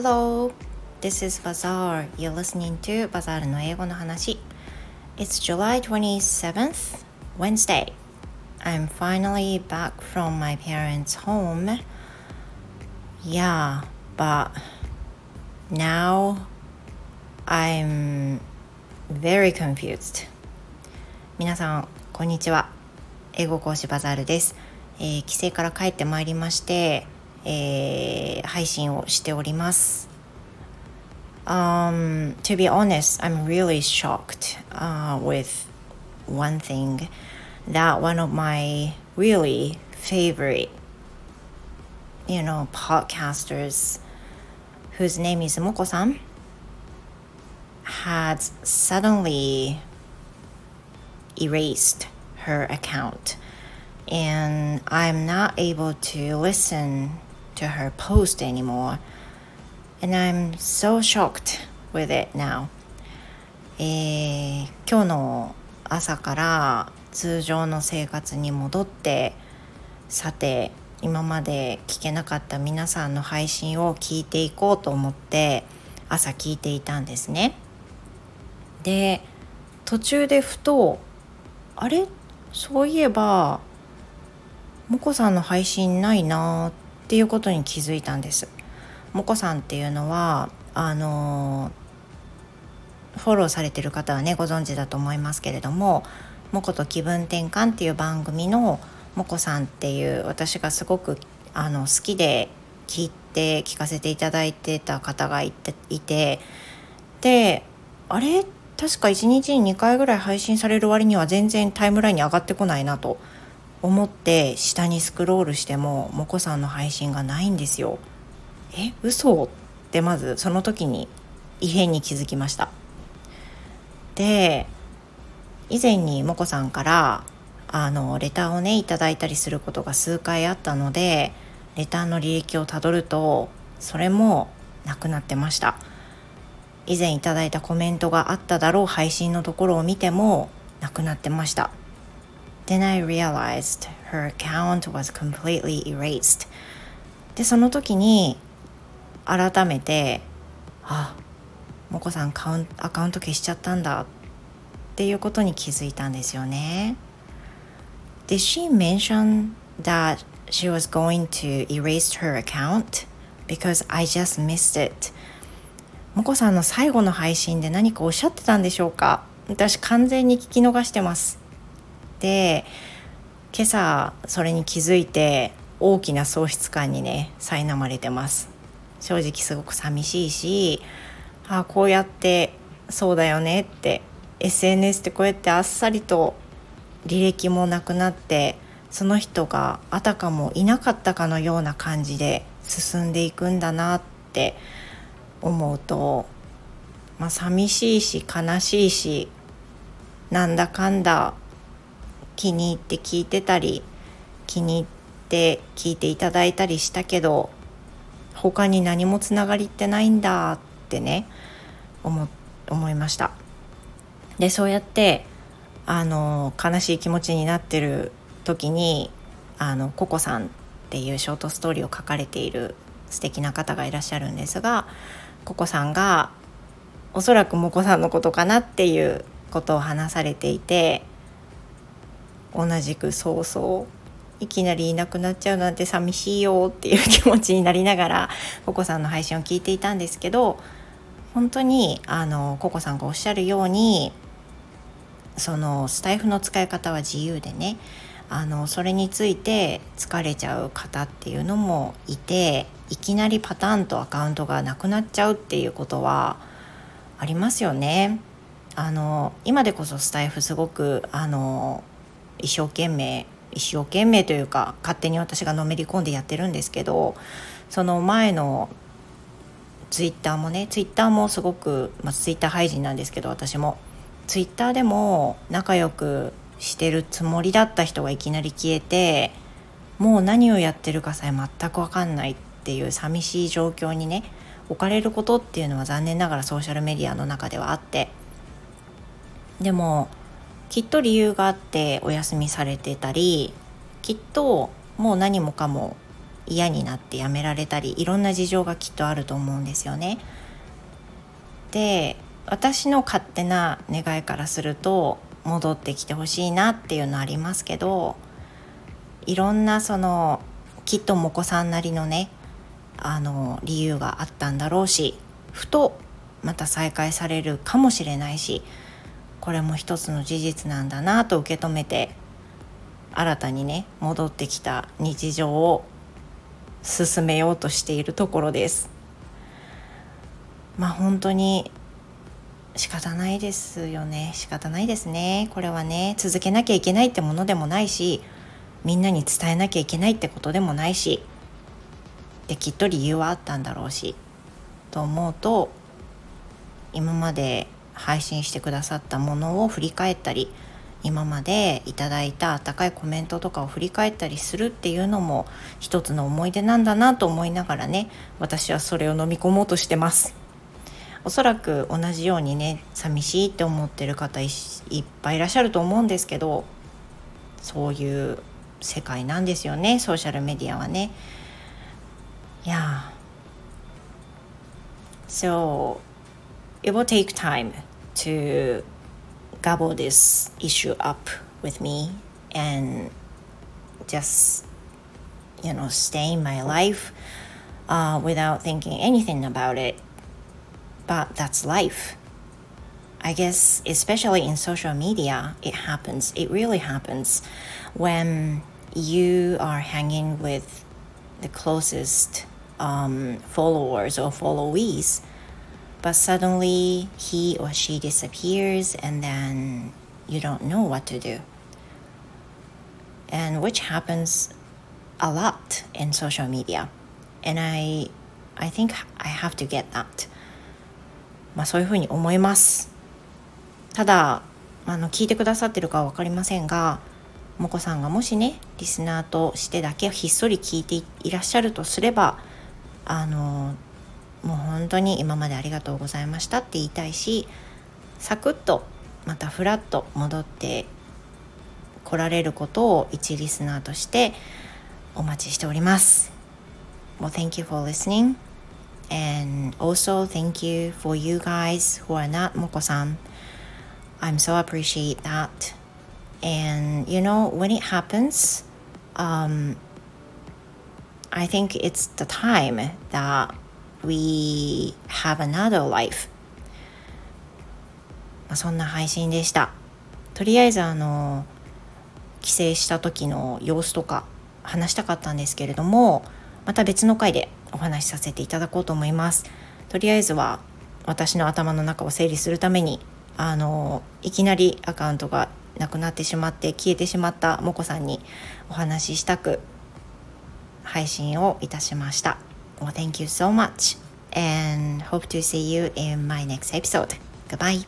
Hello, this is Bazaar. You're listening to Bazaar の英語の話。It's July 27th, Wednesday. I'm finally back from my parents' home. Yeah, but now I'm very confused. 皆さん、こんにちは。英語講師バザールです。えー、帰省から帰ってまいりまして、えー、配信をしております。Um, to be honest, I'm really shocked uh, with one thing that one of my really favorite, you know, podcasters, whose name is Moko-san, had suddenly erased her account and I'm not able to listen to her post anymore. And I'm so shocked with it now. えー、今日の朝から通常の生活に戻ってさて今まで聞けなかった皆さんの配信を聞いていこうと思って朝聞いていたんですね。で途中でふとあれ？そういえばもこさんの配信ないなっっていうことに気づいたんです。もこさんっていうのはあのフォローされてる方はねご存知だと思いますけれども「もこと気分転換」っていう番組のもこさんっていう私がすごくあの好きで聞いて聞かせていただいてた方がいていてであれ確か1日に2回ぐらい配信される割には全然タイムラインに上がってこないなと思って下にスクロールしてももこさんの配信がないんですよ。え嘘？ってまずその時に異変に気づきました。で以前にもこさんからあのレターをねいただいたりすることが数回あったのでレターの履歴をたどるとそれもなくなってました以前いただいたコメントがあっただろう配信のところを見てもなくなってました Then I realized her account was completely erased. で、その時に改めて、あ、もこさんカウンアカウント消しちゃったんだっていうことに気づいたんですよね。Did she mention that she was going to erase her account? Because I just missed it. もこさんの最後の配信で何かおっしゃってたんでしょうか私完全に聞き逃してます。で今朝それに気づいて大きな喪失感にね苛まれてます。正直すごく寂しいしあこうやってそうだよねって SNS ってこうやってあっさりと履歴もなくなってその人があたかもいなかったかのような感じで進んでいくんだなって思うと、まあ、寂しいし悲しいしなんだかんだ気に入って聞いてたり気に入って聞いていただいたりしたけど他に何もつながりってないんだってね思思いました。でそうやってあの悲しい気持ちになってる時にあのココさんっていうショートストーリーを書かれている素敵な方がいらっしゃるんですがココさんがおそらくモコさんのことかなっていうことを話されていて同じく早々いきなりいなくなっちゃうなんて寂しいよっていう気持ちになりながらココさんの配信を聞いていたんですけど本当にあのココさんがおっしゃるようにそのスタイフの使い方は自由でねあのそれについて疲れちゃう方っていうのもいていきなりパターンとアカウントがなくなっちゃうっていうことはありますよね。あの今でこそスタイフすごくあの一生懸命一生懸命というか勝手に私がのめり込んでやってるんですけどその前のツイッターもねツイッターもすごく、まあ、ツイッター廃人なんですけど私も。ツイッターでも仲良くしてるつもりだった人がいきなり消えてもう何をやってるかさえ全く分かんないっていう寂しい状況にね置かれることっていうのは残念ながらソーシャルメディアの中ではあって。でもきっと理由があってお休みされてたりきっともう何もかも嫌になってやめられたりいろんな事情がきっとあると思うんですよね。で私の勝手な願いからすると戻ってきてほしいなっていうのありますけどいろんなそのきっともこさんなりのねあの理由があったんだろうしふとまた再開されるかもしれないしこれも一つの事実なんだなと受け止めて新たにね戻ってきた日常を進めようとしているところです。まあ本当に仕方ないですよね。仕方ないですね。これはね続けなきゃいけないってものでもないしみんなに伝えなきゃいけないってことでもないしできっと理由はあったんだろうしと思うと今まで配信してくださったものを振り返ったり今までいただいた温かいコメントとかを振り返ったりするっていうのも一つの思い出なんだなと思いながらね私はそれを飲み込もうとしてます。おそらく同じようにね寂しいって思ってる方いっぱいいらっしゃると思うんですけどそういう世界なんですよね。ソーシャルメディアはね。いや So it will take time. To gobble this issue up with me and just you know stay in my life uh, without thinking anything about it. But that's life. I guess especially in social media it happens. It really happens when you are hanging with the closest um, followers or followees but suddenly he or she disappears and then you don't know what to do and which happens a lot in social media and i i think i have to get that まあそういうふうに思いますただあの聞いてくださってるかは分かりませんがもこさんがもしねリスナーとしてだけひっそり聞いていらっしゃるとすればあのもう本当に今までありがとうございましたって言いたいしサクッとまたフラッと戻って来られることを一リスナーとしてお待ちしております。Well, thank you for listening. And also thank you for you guys who are not Moko-san. I'm so appreciate that. And you know, when it happens, um, I think it's the time that we have another life. まあそんな配信でした。とりあえずあの帰省した時の様子とか話したかったんですけれどもまた別の回でお話しさせていただこうと思います。とりあえずは私の頭の中を整理するためにあのいきなりアカウントがなくなってしまって消えてしまったもこさんにお話ししたく配信をいたしました。Well, thank you so much and hope to see you in my next episode. Goodbye.